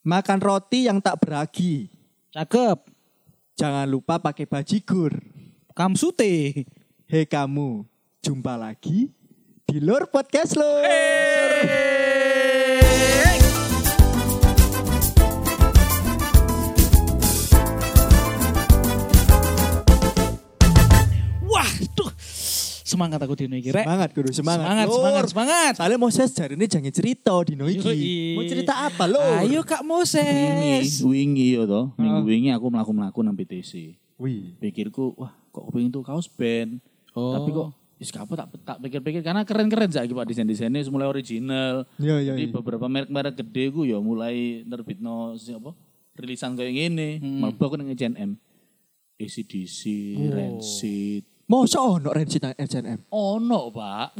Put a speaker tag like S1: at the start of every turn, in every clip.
S1: Makan roti yang tak beragi.
S2: Cakep.
S1: Jangan lupa pakai bajigur.
S2: Kamsute.
S1: Hei kamu, jumpa lagi di Lur Podcast lo.
S2: Wah, Semangat aku dino iki, Rek.
S1: Semangat kudu semangat.
S2: Semangat, semangat, semangat.
S1: Soalnya Moses jari ini jangan cerita di
S2: Yoi.
S1: iki. Mau cerita apa lo?
S2: Ayo Kak
S3: Wingi,
S2: Moses.
S3: wingi yo to. Minggu
S1: Ah.
S3: wingi aku mlaku-mlaku nang PTC.
S1: Wih.
S3: Pikirku, wah kok kepengin tuh kaos band.
S2: Oh.
S3: Tapi kok Is apa tak tak pikir-pikir karena keren-keren saiki Pak desain-desainnya mulai original.
S1: Iya iya
S3: Jadi
S1: iya.
S3: beberapa merek-merek gede ku ya mulai nerbitno si apa? Rilisan kayak gini.
S2: Hmm.
S3: Mlebu aku nang H&M. ACDC,
S2: Oh.
S3: Rancid.
S1: Masa ono Rancid nang SNM?
S3: Ono, Pak.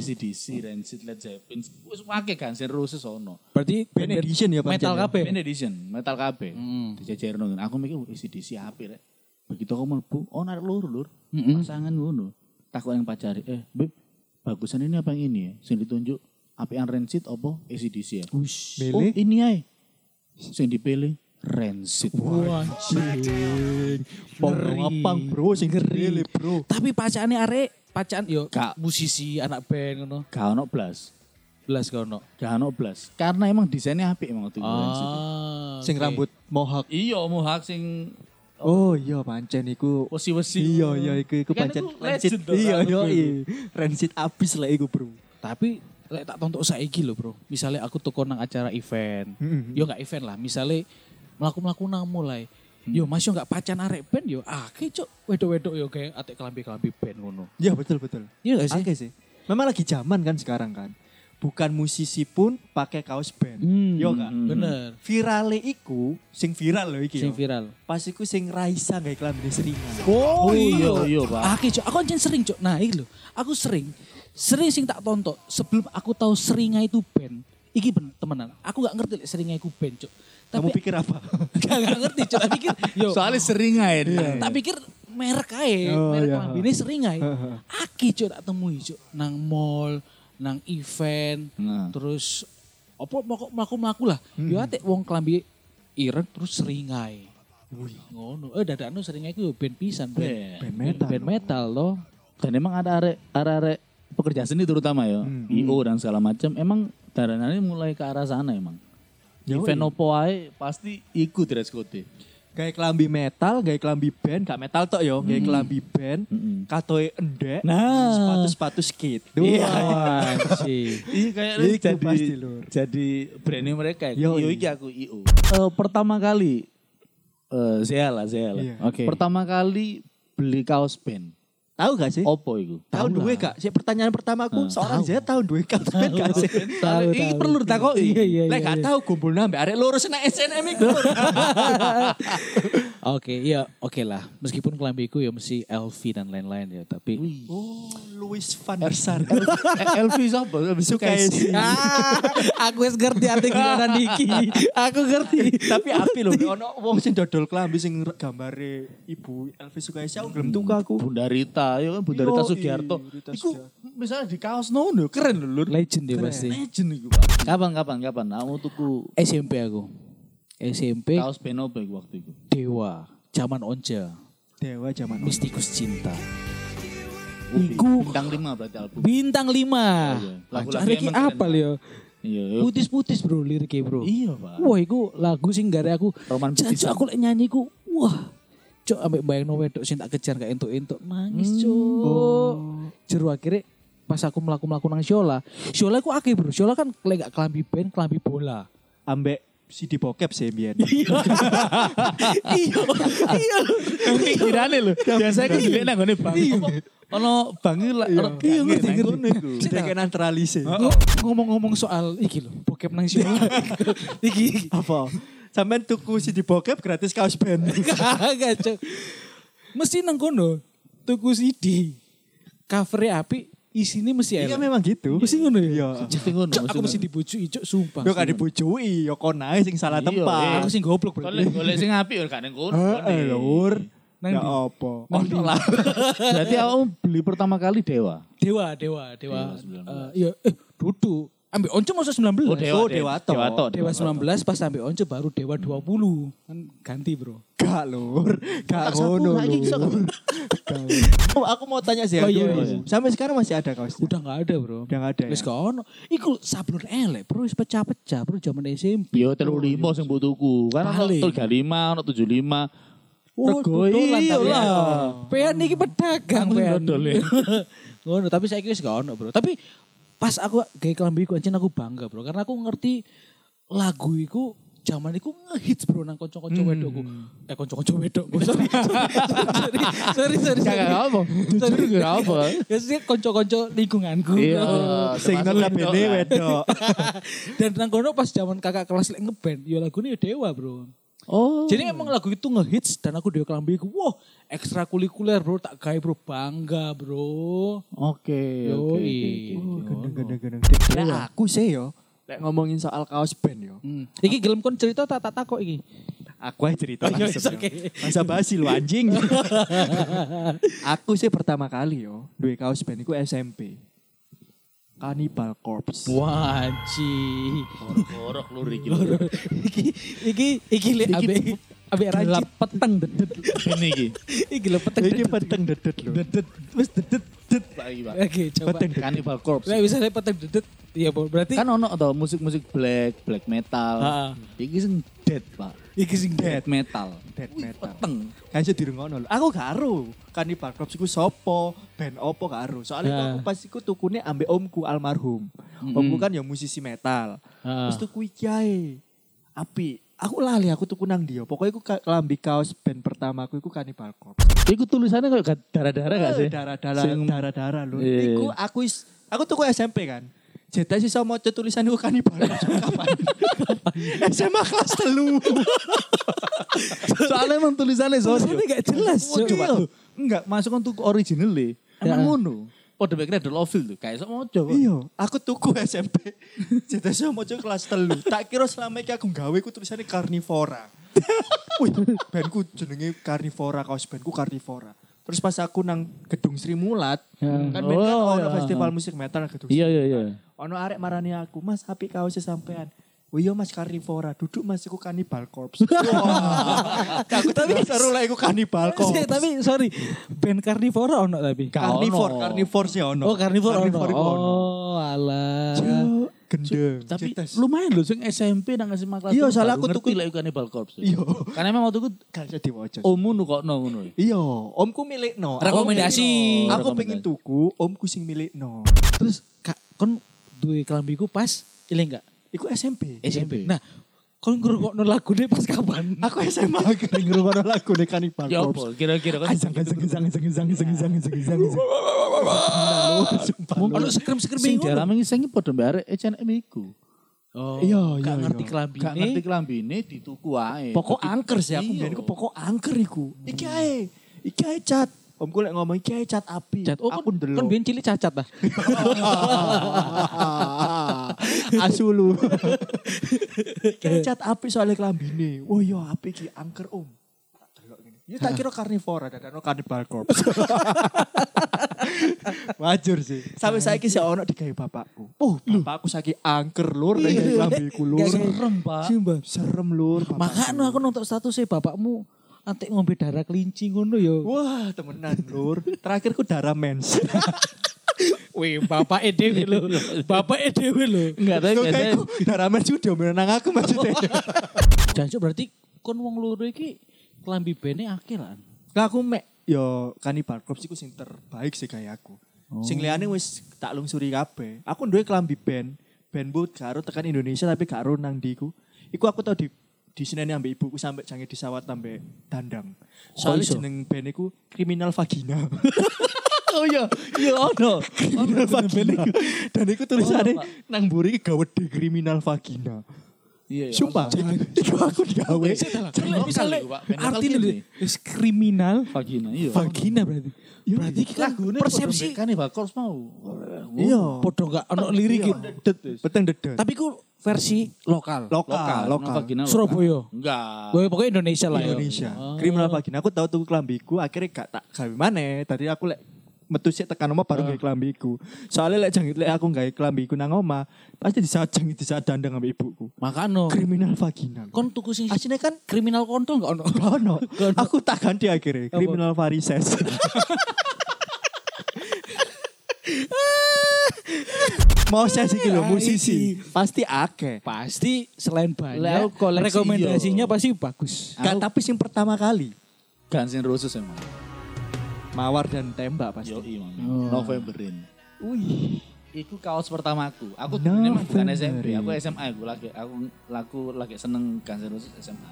S3: ACDC, Rancid, Led Zeppelin. Wis akeh kan Guns N' Roses ono.
S2: Berarti
S1: Band edition ya
S2: metal
S1: pancen ya?
S2: kabeh.
S3: Band edition, metal kabeh.
S2: Hmm.
S3: Dijajarno. Aku mikir ACDC apik rek. Begitu aku mlebu, oh narik lur lur.
S2: Mm-mm.
S3: Pasangan ngono. Takut yang pacari, eh Beb, bagusan ini apa yang ini ya? Sing ditunjuk apa yang Rancid apa ACDC ya?
S2: Ush.
S3: Oh ini ae. Sing dipilih Rancid.
S2: Wah, anjing.
S1: Pong
S2: Ngeri.
S1: ngapang bro, sing ngeri bro.
S2: Tapi pacane arek, pacan yo
S3: Kak.
S2: musisi anak band ngono.
S3: Gak ono blas.
S2: Belas kono.
S3: Gak ono blas. Karena emang desainnya apik emang Rancid.
S2: Ah.
S1: Sing rambut mohawk.
S3: Iya, mohak sing
S1: Oh iya pancen iku.
S3: wesi-wesi.
S1: Iya iya iku iku
S3: Kan
S1: pancen Rancid.
S3: tuh,
S1: Iya iya iya. Rancid abis lah iku bro.
S2: Tapi lek tak tonton saiki lho, Bro. Misalnya aku tuku nang acara event.
S1: Mm-mm.
S2: Yo enggak event lah, misalnya melaku-melaku nang mulai. Yo Mas yo enggak pacan arek band yo akeh cuk. Wedok-wedok yo kayak atek kelambi-kelambi band ngono.
S1: Iya betul betul.
S2: Iya gak sih?
S1: Sih. Memang lagi zaman kan sekarang kan. Bukan musisi pun pakai kaos band.
S2: Hmm,
S1: Yo gak?
S2: Bener.
S1: Virale iku sing viral loh iki.
S2: Sing
S1: yo.
S2: viral.
S1: Pas iku sing Raisa gak iklan seringan.
S2: Oh,
S3: iya, iya, Pak.
S2: Akeh cuk, aku anjen sering cuk. Nah, iki lho. Aku sering sering sing tak tonton sebelum aku tahu seringai itu band. Iki ben, temenan. Aku gak ngerti lek seringai itu band cuk.
S1: Kamu
S2: Tapi
S1: pikir apa?
S2: gak, gak ngerti cuk. Tak pikir yo
S3: Soalnya sering aja.
S2: tak pikir merek ae,
S1: Oh,
S2: merek
S1: iya.
S2: lambene sering ae.
S1: Heeh.
S2: Aki cuk tak temui cuk nang mall, nang event,
S3: Nah.
S2: terus apa mlaku mlaku mlaku lah. Yo atek wong klambi ireng terus sering ae. Wih, ngono. Eh dadakno sering ku band pisan, band.
S3: Band.
S1: Band metal.
S2: Band metal loh.
S3: Dan emang ada arek arek pekerja seni terutama ya,
S1: Hmm.
S3: IO dan segala macam. Emang darananya mulai ke arah sana emang.
S1: Yoi.
S3: Event opo ae pasti ikut dress code.
S1: Kayak kelambi metal, kayak kelambi band, gak metal tok yo, kayak kelambi band,
S3: Mm-mm.
S1: katoe endek,
S3: Nah.
S1: sepatu-sepatu skate.
S3: Iya.
S2: Wah, sih.
S3: Iya kayak jadi
S1: pasti, Lur.
S3: jadi branding mereka.
S1: Yo,
S3: Yo,
S1: iya.
S3: iki aku IO. Eh, pertama kali eh saya lah, saya lah.
S2: Oke.
S3: Pertama kali beli kaos band.
S1: Tahu gak sih?
S3: Opo iku?
S1: Tahu
S2: Tahu
S1: duwe gak? Si pertanyaan pertamaku,
S2: Nah,
S1: seorang
S2: tahu.
S1: saya tahu duwe band gak sih?
S2: Tahu,
S3: Ini
S2: tahu.
S3: perlu ditakoki.
S2: Iya, iya,
S1: Lek
S2: iya,
S1: gak
S2: iya.
S1: tahu kumpul nambah arek lurus nek SNM iku.
S2: Oke, iya oke lah. Meskipun kelambiku ya mesti LV dan lain-lain ya, tapi
S1: Oh, Louis van der Sar.
S3: Elvi siapa? Elvi
S1: Sukaisi.
S2: Ah, aku wis ngerti arti gimana Niki. Aku ngerti.
S1: Tapi api lho, ono wong sing dodol klambi sing gambare Ibu Elvi Sukaisi aku gelem tuku aku.
S3: Bunda Rita, ya kan Bunda Rita
S1: Yoi,
S3: Sugiarto. Iku misalnya di kaos nono keren lho lur.
S2: Legend
S1: Keren.
S2: pasti.
S3: Legend iku. Kapan kapan kapan kamu tuku
S2: SMP aku. SMP
S3: kaos iku waktu itu.
S2: Dewa, zaman Onja,
S1: Dewa zaman
S2: Mistikus Cinta.
S3: Iku bintang 5 berarti album.
S2: Bintang 5.
S3: iya. Lagu-lagu
S2: Lagu
S3: emang
S2: apa ya?
S3: Iya, iya.
S2: Putis-putis bro liriknya bro.
S3: Iya, Pak.
S2: Wah, iku lagu sing gare aku.
S3: Roman Putisan.
S2: aku lek nyanyi ku, wah. Cuk ambek bayangno wedok sing tak kejar gak entuk-entuk nangis cuk. Jeru akhirnya pas aku melaku-melaku nang Shola. Shola ku akeh bro. Shola kan lek gak kelambi band, kelambi bola.
S1: ambek CD bokep sih mbiyen.
S2: iya. Iya.
S3: Pikirannya lho. Biasanya kan dilihat nang ngene bang. Apa? Ono bangi lah. ono-
S2: Iya ngerti
S3: nang
S2: ngerti.
S1: Sedek naturalise.
S2: Ngo- Ngomong-ngomong soal iki lho, bokep nang Shola. iki.
S1: Apa? Sampean tuku CD bokep gratis kaos band.
S2: Kagak, Cuk. Mesti nang kono tuku CD. Covernya api, isinya mesti
S1: Iya
S2: elek.
S1: memang gitu.
S2: Mesti ngono ya.
S1: Iya.
S3: Mesti ngono.
S2: Cuk, aku
S3: mesti
S2: dibujuki, cuk, sumpah.
S1: Yo gak dibujui, yo kon ae sing salah
S3: Iya,
S1: tempat.
S3: iya.
S2: Aku sing goblok berarti.
S3: golek sing apik ya gak nang kono.
S1: Heeh, lur.
S2: Nang
S1: Ya apa?
S3: Ono lah. Berarti kamu beli pertama kali Dewa.
S2: Dewa, dewa, dewa.
S3: 19.
S2: Eh, iya, eh, duduk. Ambil onco masuk 19.
S3: Oh, Dewa,
S1: Oh,
S3: Dewa.
S1: Dewato.
S3: Dewato.
S2: Dewa 19 pas ambil onco baru Dewa 20. Kan ganti, Bro.
S1: Gak lur, gak ngono aku mau tanya sih
S2: Oh, iya, iya.
S1: Sampai sekarang masih ada kaosnya?
S2: Udah nggak ada, Bro.
S1: Udah nggak ada
S2: Wis
S1: ya?
S2: gak ono. Iku sablon elek, Bro, wis pecah-pecah, Bro, zaman SMP.
S3: Yo telu lima sing mbok tuku. Kan ono
S2: Paling.
S3: 35, ono 75.
S2: Oh, dodolan
S3: iya
S2: tapi ya.
S3: lah.
S2: Pean iki pedagang, pean.
S3: ya.
S2: Ngono, tapi saya wis gak ono, Bro. Tapi pas aku kayak kelambi iku anjing aku bangga, Bro, karena aku ngerti lagu iku zaman iku ngehits bro nang konco-konco wedokku. Eh konco-konco wedokku. Sorry. Sorry. Sorry, sorry.
S3: Gak gak apa. Jujur gak apa.
S2: Ya sih konco-konco lingkunganku.
S3: Iya.
S1: Sing notabene
S3: wedok.
S1: wedok.
S2: Dan nang kono pas zaman kakak kelas lek ngeband, ya lagune ya Dewa, Bro.
S3: Oh.
S2: Jadi emang lagu itu ngehits dan aku dia kelambi iku, wah ekstrakurikuler bro, tak gawe bro, bangga bro.
S3: Oke. Oke,
S1: Oh,
S3: oke.
S1: gendeng-gendeng. Nah, aku sih yo. Lek ngomongin soal kaos band yo.
S2: Hmm. Iki gelem kon cerita tak tak takok iki.
S1: Aku aja cerita
S2: Oh, iya,
S1: langsung.
S2: oke.
S1: yo. Masa basi lu anjing. aku sih pertama kali yo duwe kaos band iku SMP. Cannibal Corpse.
S2: Waji.
S3: Gorok lur iki.
S2: iki iki iki le abe abe rancit peteng dedet.
S3: Ini iki.
S2: Iki le peteng
S1: Iki
S2: dedet.
S1: penting dedet lho.
S2: Dedet. Wis dedet.
S3: Dit lagi, Pak.
S2: Oke, coba.
S1: Peteng
S3: Cannibal Corpse.
S2: Lah bisa le peteng dedet. Iya. Berarti
S3: Kan ono to musik-musik black, black metal.
S2: Ha.
S3: Iki sing dead, Pak.
S2: Iki sing
S3: Dead metal.
S1: Dead metal.
S3: Peteng.
S1: Kan iso dirungono lho. Aku gak ero. Cannibal Corpse iku sopo, band opo gak ero. Soalnya
S2: Ya.
S1: aku pas iku tukune ambek omku almarhum. Omku kan ya musisi metal.
S2: Ha.
S1: Terus tuku iki ae. Api. Aku lali aku tuku nang dia. Pokoknya aku kelambi kaos band pertama aku iku Cannibal Corpse.
S3: Iku tulisannya kayak darah-darah gak sih?
S1: Darah-darah, darah-darah lho.
S3: Iya.
S1: Iku aku is, aku tuku SMP kan. Jadi sih sama tulisan iku Cannibal Corpse kapan? SMA kelas telu.
S3: Soalnya emang tulisannya so.
S2: Tulisannya gak jelas,
S3: Oh, coba tuh. Enggak, masuk kan tuh original deh.
S2: Ya.
S3: Emang ngono. Pada mikirnya ada Loville tuh. Kayak sama mojo.
S1: Iya, aku tuku SMP. Jadi saya mau kelas telu. Tak kira selama ini aku gawe ku tulisannya Carnivora. Wih, bandku jenenge Carnivora, kaos bandku Carnivora. Terus pas aku nang Gedung Sri Mulat,
S2: Ya.
S1: kan kan
S3: Oh,
S1: ono
S3: iya.
S1: festival musik metal Gedung Sri
S3: Iya, iya, iya.
S1: Ono arek marani aku, Mas, api kaosnya sampean. Oh iya mas Carnivora, duduk mas iku Cannibal Corpse. Aku tapi seru lah iku Corpse.
S2: tapi sorry, band Carnivora ono tapi.
S1: Carnivore,
S3: ono.
S1: Carnivore sih ono.
S2: Oh, Carnivora ono. Oh, alah.
S1: Gendeng.
S3: Tapi
S1: Cetes.
S3: lumayan loh, sing SMP nang SMA kelas
S1: Iya,
S3: baru
S1: aku tuku-
S3: lah iku Cannibal Corpse.
S1: Iya.
S3: Karena emang waktu itu
S1: Gak bisa diwaca.
S3: ommu nu kok no ngono.
S1: Iya, omku milik no.
S2: Rekomendasi.
S1: Aku pengen tuku, omku sing milik no.
S2: Terus kak kon duwe kelambiku pas ile enggak?
S1: Iku SMP.
S2: SMP. Nah, kon ngrungokno lagune pas kapan?
S1: Aku SMA ngrungokno lagu nih Cannibal
S3: Ya
S1: Corpse.
S3: apa? Kira-kira kan.
S1: Azang azang azang azang azang azang azang azang. Sumpah lu.
S2: Ono skrim-skrim
S3: Sing dialami sing padha mbare H&M iku.
S2: Oh,
S1: Iya, iya,
S2: gak ngerti
S1: iya.
S2: kelambine.
S3: Gak ngerti kelambine dituku ae.
S1: Pokok angker sih aku mbiyen iku pokok angker iku. Iki ae. Iki ae cat. Omku lek ngomong ae cat api.
S2: Cat. Oh,
S1: aku ndelok.
S2: kon biyen cilik cacat ta.
S1: Asulu. Kayak cat api soalnya kelambine. Oh iya api ki angker om. Ya tak kira karnivora dan ono cannibal corpse. Wajur sih. Sampai saiki sih ono digawe bapakku. Oh, bapakku saiki angker lur nek kelambiku lur.
S2: Gak serem, Pak.
S1: Serem lur.
S2: Makanya aku nonton statusnya bapakmu antek ngombe darah kelinci ngono yo.
S1: Wah, temenan lur. Terakhirku darah mens.
S2: Wih, bapak EDW lo. Bapak EDW lo.
S3: Enggak
S1: Kok
S3: biasanya
S1: kayakku darah mens udah menang aku maksudnya.
S2: Jancuk berarti kon wong loro iki kelambi bene akeh lah.
S1: Nah, aku mek yo Cannibal Corpse iku sing terbaik sih kayak aku. Sing liyane wis tak lungsuri kabeh. Aku duwe klambi band, band boot karo tekan Indonesia tapi karo nang diku. Iku aku tau di di sini ambek ibuku sampai jange disawat sampai dandang. Soalnya
S2: iso?
S1: jeneng band iku Criminal Vagina.
S3: Oh iya, iya ono.
S1: Criminal Vagina. Dan iku tulisannya nang mburi gawede Criminal Vagina.
S3: Iya, iya.
S1: Sumpah, iku aku digawe.
S2: Misalnya
S3: iku, Pak. Band lokal
S2: arti
S3: gini.
S2: lho wis kriminal
S3: Vagina, iya.
S2: vagina berarti. Berarti iki kan persepsi
S3: kan Corpse mau.
S1: Iya.
S2: podo gak ono lirik gitu.
S1: Beteng dedet.
S2: Tapi ku versi lokal.
S1: lokal, lokal.
S3: Vagina lokal.
S2: Surabaya.
S3: Enggak.
S2: Pokoknya pokoknya Indonesia lah ya.
S1: Indonesia.
S2: Oh.
S1: Kriminal vagina. Aku tahu tuh kelambiku akhirnya gak tak gawe mana. Tadi aku lek metu sik tekan omah baru gawe klambi iku. Soalnya lek jangit lek aku gawe klambi iku nang omah, pasti disajang disadandang sama ibuku.
S2: Makano
S1: Kriminal vagina.
S2: kon tuku sing
S1: Aslinya kan
S2: kriminal kontol gak ono.
S1: Gak ono. Aku tak ganti akhirnya. Kriminal varises. Mau saya sih lho musisi. Pasti akeh.
S2: Pasti selain banyak rekomendasinya
S3: yo.
S2: pasti bagus.
S1: Gak tapi sing pertama kali.
S3: Guns N' Roses emang.
S1: Mawar dan tembak pasti.
S3: Yo iya
S2: Oh.
S3: Novemberin.
S1: Wih.
S3: Iku kaos pertamaku. Aku
S1: November.
S3: ini emang bukan SMP, aku SMA aku lagi aku laku lagi seneng Guns N' Roses SMA.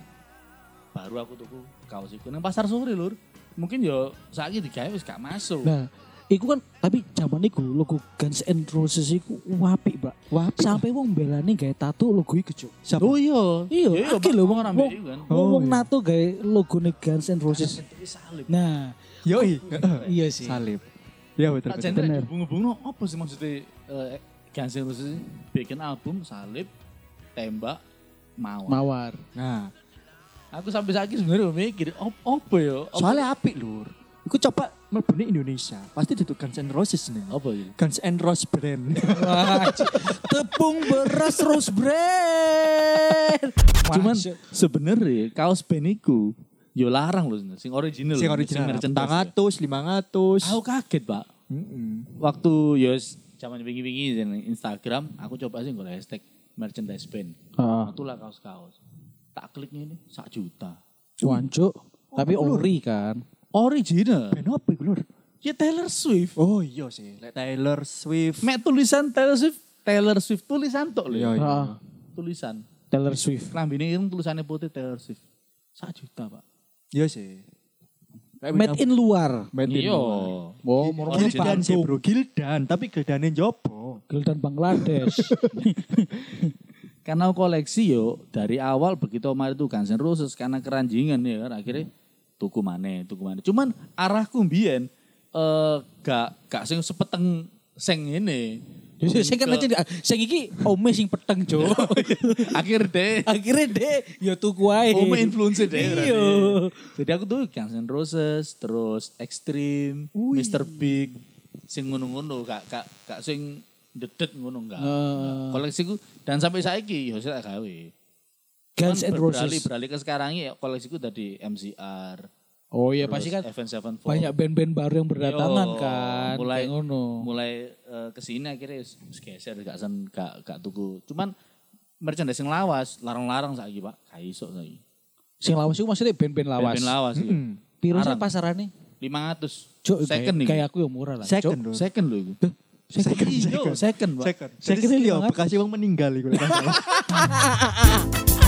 S3: Baru aku tuku kaos iku nang pasar sore lur. Mungkin yo saiki digawe wis gak masuk.
S2: Nah, iku kan tapi zaman iku logo Guns N' Roses iku wapi, Pak.
S1: Wapi.
S2: Sampai wong belani gawe tato logo iku, Cuk.
S1: Siapa?
S3: Oh iya.
S2: Iya,
S3: iya
S2: akeh lho wong
S3: orang
S2: wong
S3: ambek iku kan.
S1: Oh,
S2: wong
S1: iya.
S2: nato gawe logo Guns N' Roses. Nah,
S1: Yoi.
S2: iya sih.
S1: Salib. Iya betul.
S3: Tak
S1: betul.
S3: bunga-bunga apa sih maksudnya eh, Guns N' Roses bikin album salib tembak mawar.
S2: Mawar.
S1: Nah,
S3: Aku sampai ini sebenarnya mikir op- apa ya? Apa-
S1: soalnya apik lur. Iku coba melbune Indonesia. Pasti duduk Guns N' Roses nih.
S3: apa ya?
S1: Guns N' Roses brand.
S2: Wah, tepung beras rose brand.
S3: Cuman sebenarnya kaos band iku yo larang loh sing original.
S1: sing
S3: sing
S1: original.
S3: merchandise.
S1: 400, 500.
S3: Aku kaget, Pak.
S1: Heeh.
S3: Waktu yo zaman wingi-wingi di Instagram, aku coba sih nggak hashtag merchandise band.
S2: Ah,
S3: Itulah kaos-kaos. Tak klik ini sak juta.
S2: wancuk. Tapi ori kan.
S3: Original.
S1: Band apa iku lur?
S3: Ya Taylor Swift.
S1: Oh iya sih. Lek Taylor Swift.
S3: Mek tulisan Taylor Swift, Taylor Swift tulisan tok lho.
S1: Iya, iya.
S2: Ah,
S3: Tulisan.
S2: Taylor Swift.
S3: Klambine ireng tulisannya putih Taylor Swift. Sak juta, Pak.
S1: Iya sih.
S2: Made in luar.
S1: Made in
S3: Iya.
S1: luar.
S2: Oh, mau
S1: Gildan sih bro, Gildan. Tapi Gildannya jopo.
S2: Gildan Bangladesh.
S3: Karena koleksi yo dari awal begitu Omar itu Guns N' Roses karena keranjingan ya kan akhirnya tuku mana tuku mana. Cuman arahku mbien eh gak gak sing sepeteng sing ini.
S2: Jadi saya kan aja sing iki ome sing peteng, Cuk.
S3: Akhir deh.
S2: Akhirnya deh ya tuku wae.
S3: Ome influence deh.
S2: Iya.
S3: Jadi aku tuh Guns N' Roses, terus Extreme, Mr. Big, sing ngono-ngono, gak gak gak sing dedet ngono enggak.
S2: Eh.
S3: Koleksiku dan sampai saiki yo saya gawe.
S2: Guns
S3: Cuman
S2: N'
S3: beralih
S2: Roses.
S3: beralih ke sekarang ya koleksiku dari MCR.
S2: Oh iya pasti kan banyak band-band baru yang berdatangan
S3: Yo,
S2: kan.
S3: mulai
S2: Kayak ngono.
S3: mulai eh, ke sini akhirnya geser gak sen gak gak tuku. Cuman merchandise yang lawas, larang-larang saiki, Pak. Gak iso saiki.
S2: Sing lawas itu maksudnya band-band lawas.
S3: Band lawas iya.
S1: Hmm.
S2: Piro sih pasarannya?
S3: 500.
S2: Cuk,
S3: second
S2: kayak,
S3: nih.
S2: kayak aku yang murah lah.
S1: Second
S2: Cuk.
S1: lho.
S3: Second lho iku.
S1: Second,
S3: Iya,
S1: second.
S3: second, Pak.
S1: Second.
S2: Second
S1: Jadi
S2: ini
S1: yo
S2: 500.
S1: bekasnya wong meninggal iku. lek gak salah.